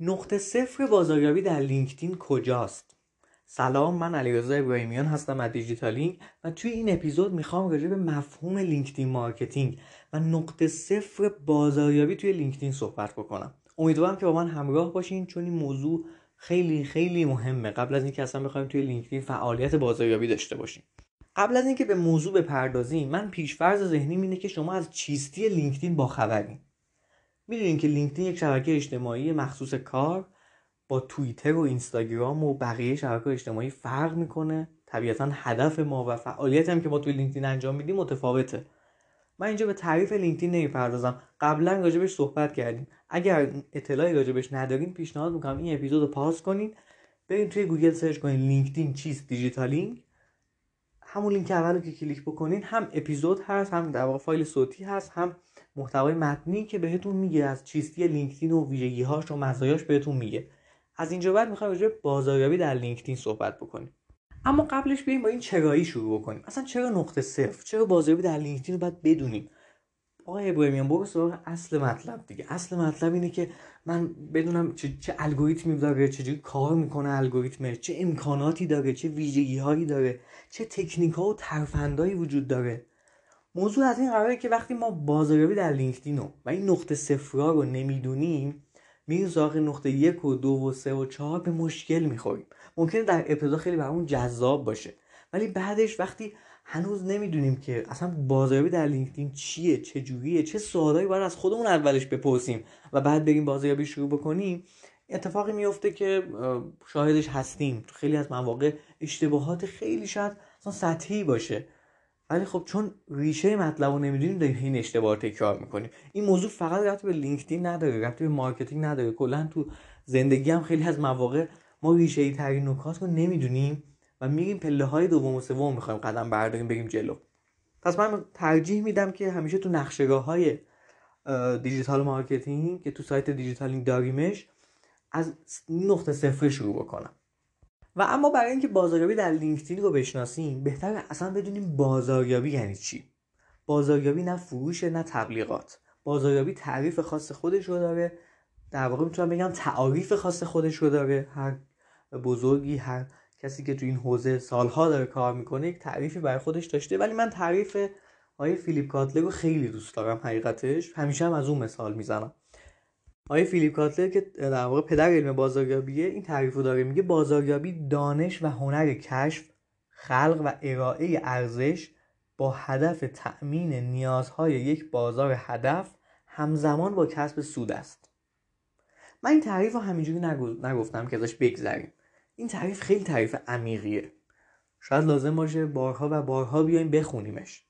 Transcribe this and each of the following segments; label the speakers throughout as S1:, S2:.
S1: نقطه صفر بازاریابی در لینکدین کجاست؟ سلام من علیرضا ابراهیمیان هستم از دیجیتالینگ و توی این اپیزود می‌خوام راجع به مفهوم LinkedIn marketing و نقطه صفر بازاریابی توی لینکدین صحبت بکنم. امیدوارم که با من همراه باشین چون این موضوع خیلی خیلی مهمه. قبل از اینکه اصلا بخوایم توی لینکدین فعالیت بازاریابی داشته باشیم. قبل از اینکه به موضوع بپردازیم من پیشفرض ذهنیم اینه که شما از چیستی لینکدین باخبرین. می‌دونین که لینکدین یک شبکه اجتماعی مخصوص کاره با توییتر و اینستاگرام و بقیه شبکه اجتماعی فرق می‌کنه. طبیعتا هدف ما و فعالیت هم که ما توی لینکدین انجام میدیم متفاوته. من اینجا به تعریف لینکدین نمی‌پردازم. قبلا راجبش صحبت کردیم. اگر اطلاعی راجبش ندارین پیشنهاد می‌کنم این اپیزود رو pass کنین. برین توی گوگل search کنین لینکدین چیست دیجیتالینگ همون لینک اول که کلیک بکنین هم اپیزود هست هم در فایل صوتی هست هم محتوای متنی که بهتون میگه از چیستی لینکدین و ویژگیهاش و مزایاش بهتون میگه. از اینجا بعد می‌خوایم راجع بازاریابی در لینکدین صحبت بکنیم. اما قبلش بیایم با این چرایی شروع بکنیم. اصلا چرا نقطه صفر؟ چرا بازاریابی در لینکدین رو باید بدونیم؟ آقای ابراهیمیان برو سراغ اصل مطلب دیگه. اصل مطلب اینه که من بدونم چه, چه الگوریتمی داره چجوری کار می‌کنه الگوریتمش چه امکاناتی داره چه ویژگی هایی داره چه تکنیک ها و ترفندایی وجود داره. موضوع از این قراره که وقتی ما بازاریابی در لینکدین و این نقطه صفرها رو نمی‌دونیم میریم سراغ نقطه یک و دو و سه و چهار به مشکل می‌خوریم. ممکنه در ابتدا خیلی برامون جذاب باشه. ولی بعدش وقتی هنوز نمی‌دونیم که اصلا بازاریابی در لینکدین چیه چه جوریه چه سوالایی باید از خودمون اولش بپرسیم و بعد بریم بازاریابی شروع بکنیم اتفاقی میفته که شاهدش هستیم. تو خیلی از مواقع اشتباهات خیلی شاید اصلا سطحی باشه. ولی خب چون ریشه مطلب رو نمی‌دونیم داریم این اشتباه تکرار می‌کنیم. این موضوع فقط ربط به لینکدین نداره ربط به marketing نداره. کلا تو زندگی هم خیلی از مواقع ما ریشه ای ترین نکات رو نمی‌دونیم و میریم پله های دوم و سوم می‌خوایم قدم برداریم بریم جلو. پس من ترجیح میدم که همیشه تو نقشه راه های digital marketing که تو سایت دیجیتالینگ داریمش از نقطه صفر شروع بکنم. و اما برای اینکه بازاریابی در لینکدین رو بشناسیم بهتر اصلا بدونیم بازاریابی یعنی چی. بازاریابی نه فروش نه تبلیغات. بازاریابی تعریف خاص خودش رو داره. در واقع می‌تونم بگم تعاریف خاص خودش رو داره. هر بزرگی هر کسی که تو این حوزه سالها داره کار می‌کنه یک تعریفی برای خودش داشته. ولی من تعریف آیه فیلیپ کاتلر رو خیلی دوست دارم حقیقتش. همیشه هم از اون مثال می‌زنم. آیه فیلیپ کاتلر که در واقع پدر علم بازاریابیه این تعریف رو داره. میگه بازاریابی دانش و هنر کشف خلق و ارائه ارزش با هدف تأمین نیازهای یک بازار هدف همزمان با کسب سود است. من این تعریف رو همینجوری نگفتم که ازش بگذریم. این تعریف خیلی تعریف عمیقیه. شاید لازم باشه بارها و بارها بیایم بخونیمش.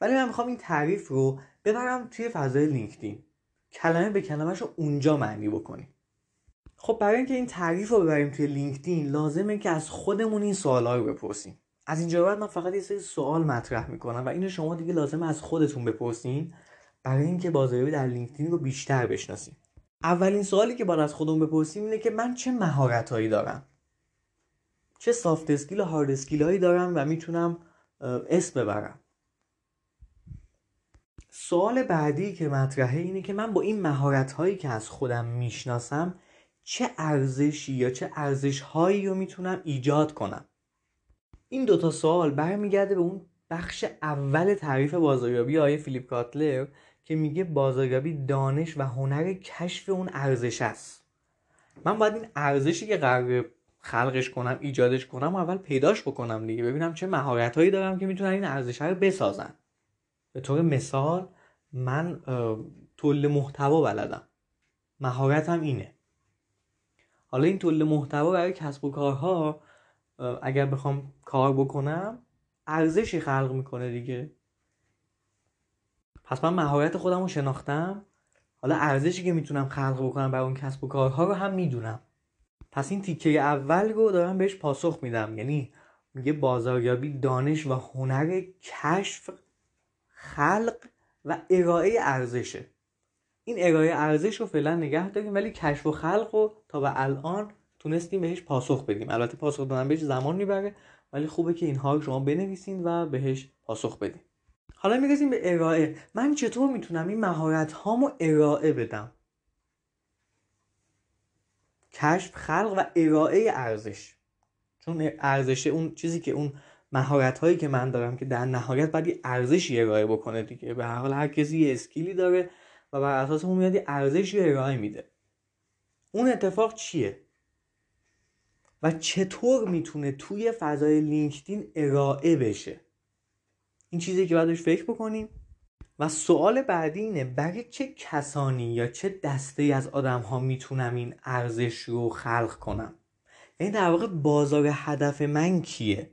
S1: ولی من می‌خوام این تعریف رو ببرم توی فضای لینکدین. کلمه به کلمهش رو اونجا معنی بکنیم خب برای اینکه این تعریف رو ببریم توی LinkedIn لازمه که از خودمون این سوالا رو بپرسیم. از اینجا بعد من فقط یه سری سوال مطرح می‌کنم و اینو شما دیگه لازمه از خودتون بپرسین برای اینکه بازاریابی در LinkedIn رو بیشتر بشناسیم. اولین سوالی که باید از خودمون بپرسیم اینه که من چه مهارتهایی دارم؟ چه soft skill و hard skill هایی دارم و می‌تونم اسم ببرم؟ سوال بعدی که مطرحه اینه که من با این مهارت هایی که از خودم می‌شناسم چه ارزشی یا چه ارزش هایی رو می‌تونم ایجاد کنم؟ این دوتا سوال برمیگرده به اون بخش اول تعریف بازاریابی آیه فیلیپ کاتلر که میگه بازاریابی دانش و هنر کشف اون ارزش است. من باید این ارزشی که قرار خلقش کنم ایجادش کنم و اول پیداش بکنم دیگه ببینم چه مهارت هایی دارم که می‌تونن این ارزش رو بسازن. به طور مثال من تولید محتوا بلدم. مهارتم اینه. حالا این تولید محتوا برای کسب و کارها اگر بخوام کار بکنم ارزشی خلق می‌کنه دیگه. پس من مهارت خودم رو شناختم. حالا ارزشی که می‌تونم خلق بکنم برای اون کسب و کارها رو هم می‌دونم. پس این تیکه اول رو دارم بهش پاسخ میدم. یعنی میگه بازاریابی دانش و هنر کشف خلق و ارائه ارزشه. این ارائه ارزش رو فعلا نگه داریم ولی کشف و خلق رو تا به الان تونستیم بهش پاسخ بدیم. البته پاسخ دادن بهش زمان می‌بره ولی خوبه که اینها رو شما بنویسین و بهش پاسخ بدین. حالا می‌رسیم به ارائه. من چطور می‌تونم این مهارت هامو ارائه بدم؟ کشف خلق و ارائه ارزش. چون ارزش اون چیزی که اون مهارت هایی که من دارم که در نهایت باید یه ارزشی ارائه بکنه دیگه. به هر حال هر کسی یه اسکیلی داره و بر اساس اون میاد یه ارزشی ارائه میده. اون اتفاق چیه؟ و چطور می‌تونه توی فضای لینکدین ارائه بشه؟ این چیزی که باید فکر بکنیم. و سوال بعدی اینه برای چه کسانی یا چه دسته از آدم ها می‌تونم این ارزش رو خلق کنم؟ یعنی در واقع بازار هدف من کیه؟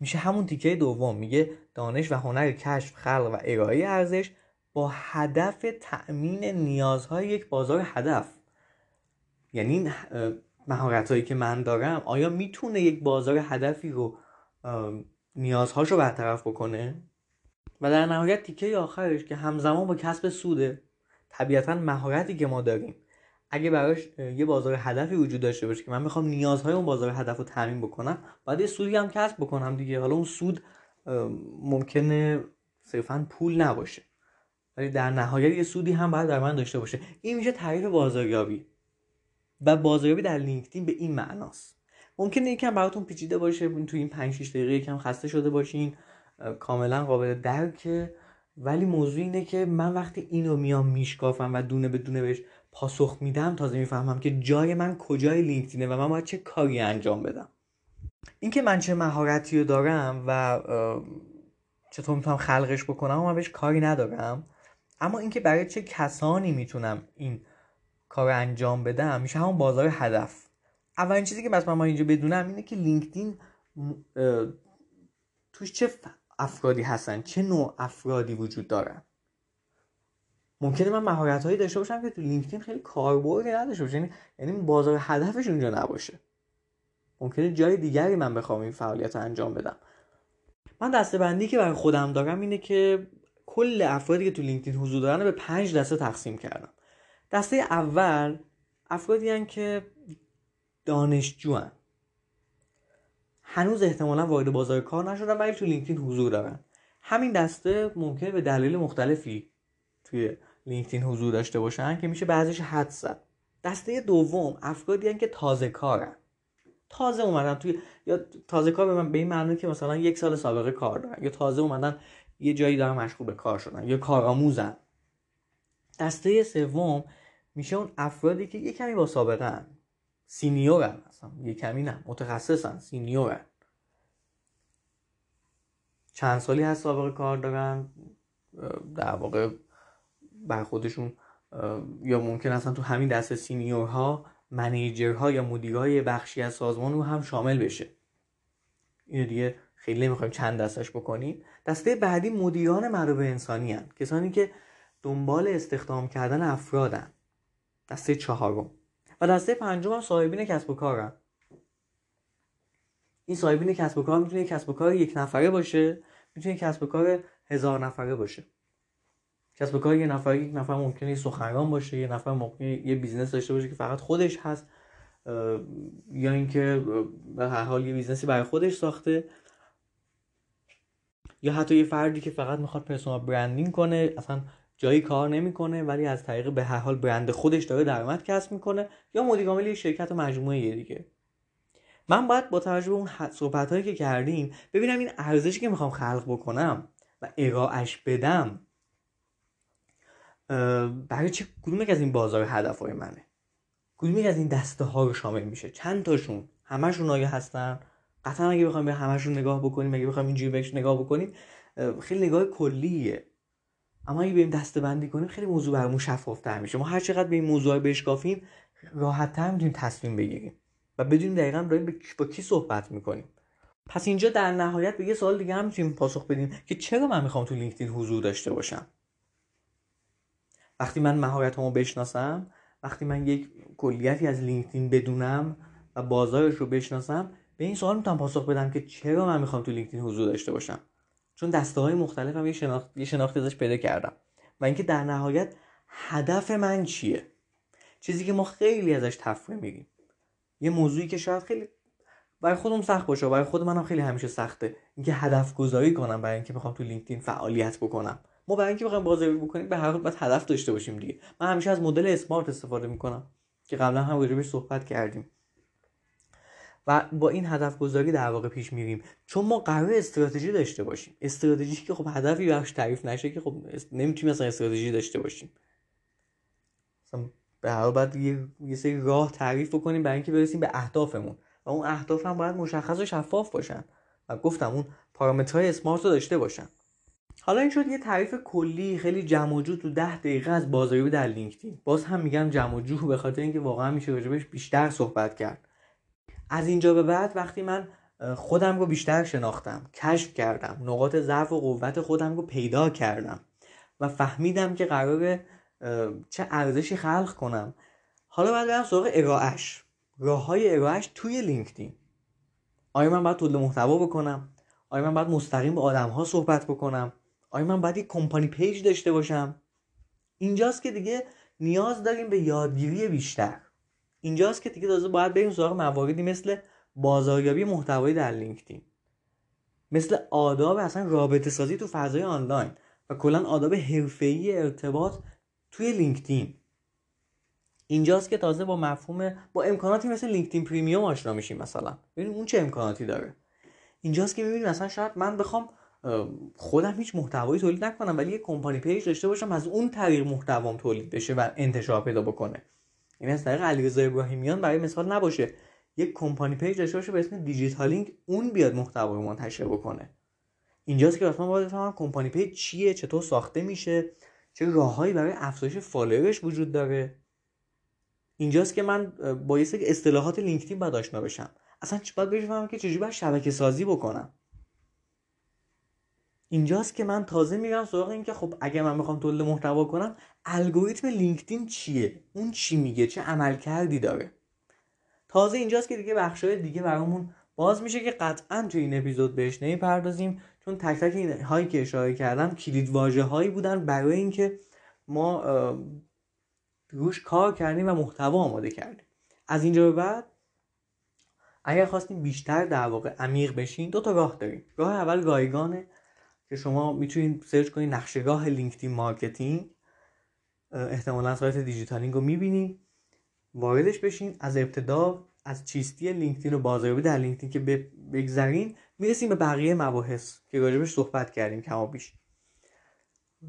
S1: میشه همون تیکه دوم میگه دانش و هنر کشف خلق و ارائه ارزش با هدف تأمین نیازهای یک بازار هدف. یعنی مهارت هایی که من دارم آیا می‌تونه یک بازار هدفی رو نیازهاشو برطرف بکنه؟ و در نهایت تیکه آخرش که همزمان با کسب سوده طبیعتا مهارتی که ما داریم اگه براش یه بازار هدفی وجود داشته باشه که من می‌خوام نیازهای اون بازار هدف رو تعمین بکنم باید یه سودی هم کسب بکنم دیگه. حالا اون سود ممکنه صرفا پول نباشه ولی در نهایت یه سودی هم باید در من داشته باشه. این میشه تعریف بازاریابی. و بازاریابی در لینکدین به این معناست. ممکنه یکم براتون پیچیده باشه تو این 5 6 دقیقه یکم خسته شده باشین کاملا قابل درکه. ولی موضوع اینه که من وقتی اینو میام میشکافم و دونه به دونه بهش پاسخ میدم تازه می‌فهمم که جای من کجای لینکدینه و من باید چه کاری انجام بدم. اینکه من چه مهارتی رو دارم و چطور می‌تونم خلقش بکنم و من بهش کاری ندارم. اما اینکه برای چه کسانی می‌تونم این کار انجام بدم میشه همون بازار هدف. اولین چیزی که مثلا ما اینجا بدونم اینه که لینکدین توش چه افرادی هستن چه نوع افرادی وجود دارن. ممکنه من مهارت هایی داشته باشم که تو لینکدین خیلی کاربردی نداشته باشه یعنی یعنی بازار هدفش اونجا نباشه. ممکنه جای دیگری من بخوام این فعالیت رو انجام بدم. من دسته بندی که برای خودم دارم اینه که کل افرادی که تو لینکدین حضور دارن به پنج دسته تقسیم کردم. دسته اول افرادی هن که دانشجو هنوز احتمالا وارد بازار کار نشدن ولی تو لینکدین حضور دارن. همین دسته ممکنه به دلیل مختلفی توی لینکدین حضور داشته باشن که میشه بعضیش حد زد. دسته دوم افرادی که تازه کارن. تازه اومدن توی یا تازه کار به من به این معنی که مثلا یک سال سابقه کار دارن. یا تازه اومدن یه جایی دارن مشغول به کار شدن یا کارآموزن. دسته سوم میشه اون افرادی که یه کمی با سابقه سینیورن اصلا. یه کمی نه. متخصصن. senior ن. چند سالی هست سابقه کار دارن. در واقع بر خودشون یا ممکن اصلا تو همین دسته senior ها manager ها یا مدیرهای بخشی از سازمان رو هم شامل بشه. اینو دیگه خیلی نمی‌خوایم چند دستش بکنیم. دسته بعدی مدیران منابع انسانی هن. کسانی که دنبال استخدام کردن افرادن. دسته چهارم. و دسته پنجم هم صاحبین کسب و کارن این صاحبین کسب و کار می‌تونه کسب و کار یک نفره باشه می‌تونه کسب و کار هزار نفره باشه. کسب و کار یه نفر یک نفر ممکنه سخنران باشه یه نفر ممکنه یه business داشته باشه که فقط خودش هست یا اینکه به هر حال یه business ی برای خودش ساخته یا حتی یه فردی که فقط می‌خواد پرسونال برندینگ کنه اصلا جایی کار نمی‌کنه ولی از طریق به هر حال برند خودش داره درآمد کسب می‌کنه یا مدیر عامل شرکت و مجموعه دیگه. من باید با توجه به اون صحبت هایی که کردیم ببینم این ارزشی که می‌خوام خلق بکنم و ارائهش بدم برای چه کدوم از این بازار هدف های منه؟ کدوم از این دسته ها رو شامل میشه؟ چند تاشون؟ همشون آیا هستن؟ قطعا اگه بخوایم به همشون نگاه بکنیم اگه بخوایم اینجوری بهش نگاه بکنیم خیلی نگاه کلیه. اما اگه بریم دسته بندی کنیم خیلی موضوع برامون شفافتر میشه. ما هر چقدر به این موضوع بشکافیم راحت تر می‌تونیم تصمیم بگیریم و بدونیم دقیقا داریم با کی صحبت می‌کنیم. پس اینجا در نهایت به یه سوال دیگه هم می‌تونیم پاسخ بدیم که چرا من می‌خوام تو لینکدین حضور داشته باشم؟ وقتی من مهارتمو بشناسم وقتی من یک کلیتی از لینکدین بدونم و بازارش رو بشناسم به این سوال می‌تونم پاسخ بدم که چرا من می‌خوام تو لینکدین حضور داشته باشم؟ چون دسته های هم یه شناخت یه شناختی ازش پیدا کردم. و اینکه در نهایت هدف من چیه؟ چیزی که ما خیلی ازش تفره میگیم یه موضوعی که شاید خیلی برای خودم سخت باشه برای خود منم خیلی همیشه سخته. اینکه هدف گذاری کنم برای اینکه بخوام تو لینکدین فعالیت بکنم. ما برای اینکه بخوایم بازاری بکنیم به هر حال باید هدف داشته باشیم دیگه. من همیشه از مدل اسمارت استفاده می‌کنم که قبلا هم راجبش صحبت کردیم. و با این هدف گذاری در واقع پیش میریم. چون ما قرار استراتژی داشته باشیم. استراتژی که خب هدفی براش تعریف نشه که خب نمی‌تونیم مثلا استراتژی داشته باشیم. مثلا به هر باید یه, یه سری راه تعریف بکنیم برای اینکه برسیم به اهدافمون. و اون اهداف هم باید مشخص و شفاف باشن. و گفتم اون پارامترهای اسمارت رو داشته باشن. حالا این شد یه تعریف کلی خیلی جمع و تو ده دقیقه از بازاریابی در لینکدین. باز هم میگم جمع و جو به خاطر اینکه واقعا میشه راجبش بیشتر صحبت کرد. از اینجا به بعد وقتی من خودم رو بیشتر شناختم کشف کردم نقاط ضعف و قوت خودم رو پیدا کردم و فهمیدم که قرار چه ارزشی خلق کنم. حالا باید برم سراغ ارائهش راه های ارائهش توی LinkedIn. آیا من باید تولید محتوا بکنم؟ آیا من باید مستقیم با آدم ها صحبت بکنم؟ آیا من باید یک company page داشته باشم؟ اینجاست که دیگه نیاز داریم به یادگیری بیشتر. اینجاست که دیگه تازه باید بریم سراغ مواردی مثل بازاریابی محتوایی در LinkedIn. مثل آداب اصلا رابطه سازی تو فضای آنلاین و کلا آداب حرفه‌ای ارتباط توی LinkedIn. اینجاست که تازه با مفهوم با امکاناتی مثل LinkedIn Premium آشنا میشیم مثلا. ببینیم اون چه امکاناتی داره. اینجاست که می‌بینیم مثلا شاید من بخوام خودم هیچ محتوایی تولید نکنم ولی یه company page داشته باشم از اون طریق محتوام تولید بشه و انتشار پیدا بکنه. این از طریق علیرضا ابراهیمیان برای مثال نباشه یک company page داشته باشه به اسم دیجیتالینگ اون بیاد محتوا رو منتشر بکنه. اینجاست که اصلا باید بفهمم company page چیه چطور ساخته میشه چه راههایی برای افزایش follower ش وجود داره. اینجاست که من با یه سری اصطلاحات LinkedIn باید آشنا بشم. اصلا باید بفهمم که چجوری باید شبکه سازی بکنم. اینجاست که من تازه میرم سراغ این که خب اگه من می‌خوام تولید محتوا کنم الگوریتم لینکدین چیه؟ اون چی میگه؟ چه عمل کردی داره؟ تازه اینجاست که دیگه بخشای دیگه برامون باز میشه که قطعا تو این اپیزود بهش نمی‌پردازیم چون تک تک این هایی که اشاره کردم کلید واژه هایی بودن برای اینکه ما روش کار کردیم و محتوا آماده کردیم. از اینجا به بعد اگر خواستیم بیشتر در واقع عمیق بشین دو تا راه داریم. راه اول رایگانه. که شما می‌تونید search کنید نقشه راه LinkedIn marketing احتمالا سایت دیجیتالینگ رو می‌بینید. واردش بشین از ابتدا از چیستی LinkedIn و بازاریابی در LinkedIn که بگذرین می‌رسیم به بقیه مباحث که راجبش صحبت کردیم کما بیش.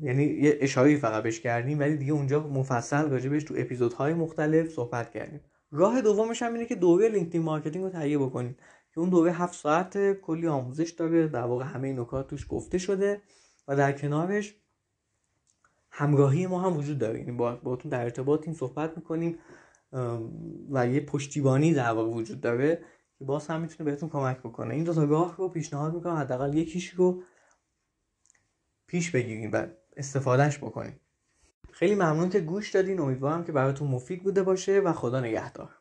S1: یعنی یه اشاره فقط بهش کردیم ولی دیگه اونجا مفصل راجبش تو اپیزودهای مختلف صحبت کردیم. راه دومش هم اینه که دوره LinkedIn marketing رو تهیه بکنید. که اون دوره هفت ساعت کلی آموزش داره در واقع همه نکات توش گفته شده و در کنارش همراهی ما هم وجود داره. یعنی با باتون در ارتباطیم صحبت می‌کنیم و یه پشتیبانی در واقع وجود داره که باز هم می‌تونه بهتون کمک بکنه. این دو تا راه رو پیشنهاد می‌کنم حداقل یکیش رو پیش بگیریم و استفادهش بکنیم. خیلی ممنون که گوش دادین. امیدوارم که براتون مفید بوده باشه و خدا نگهدار.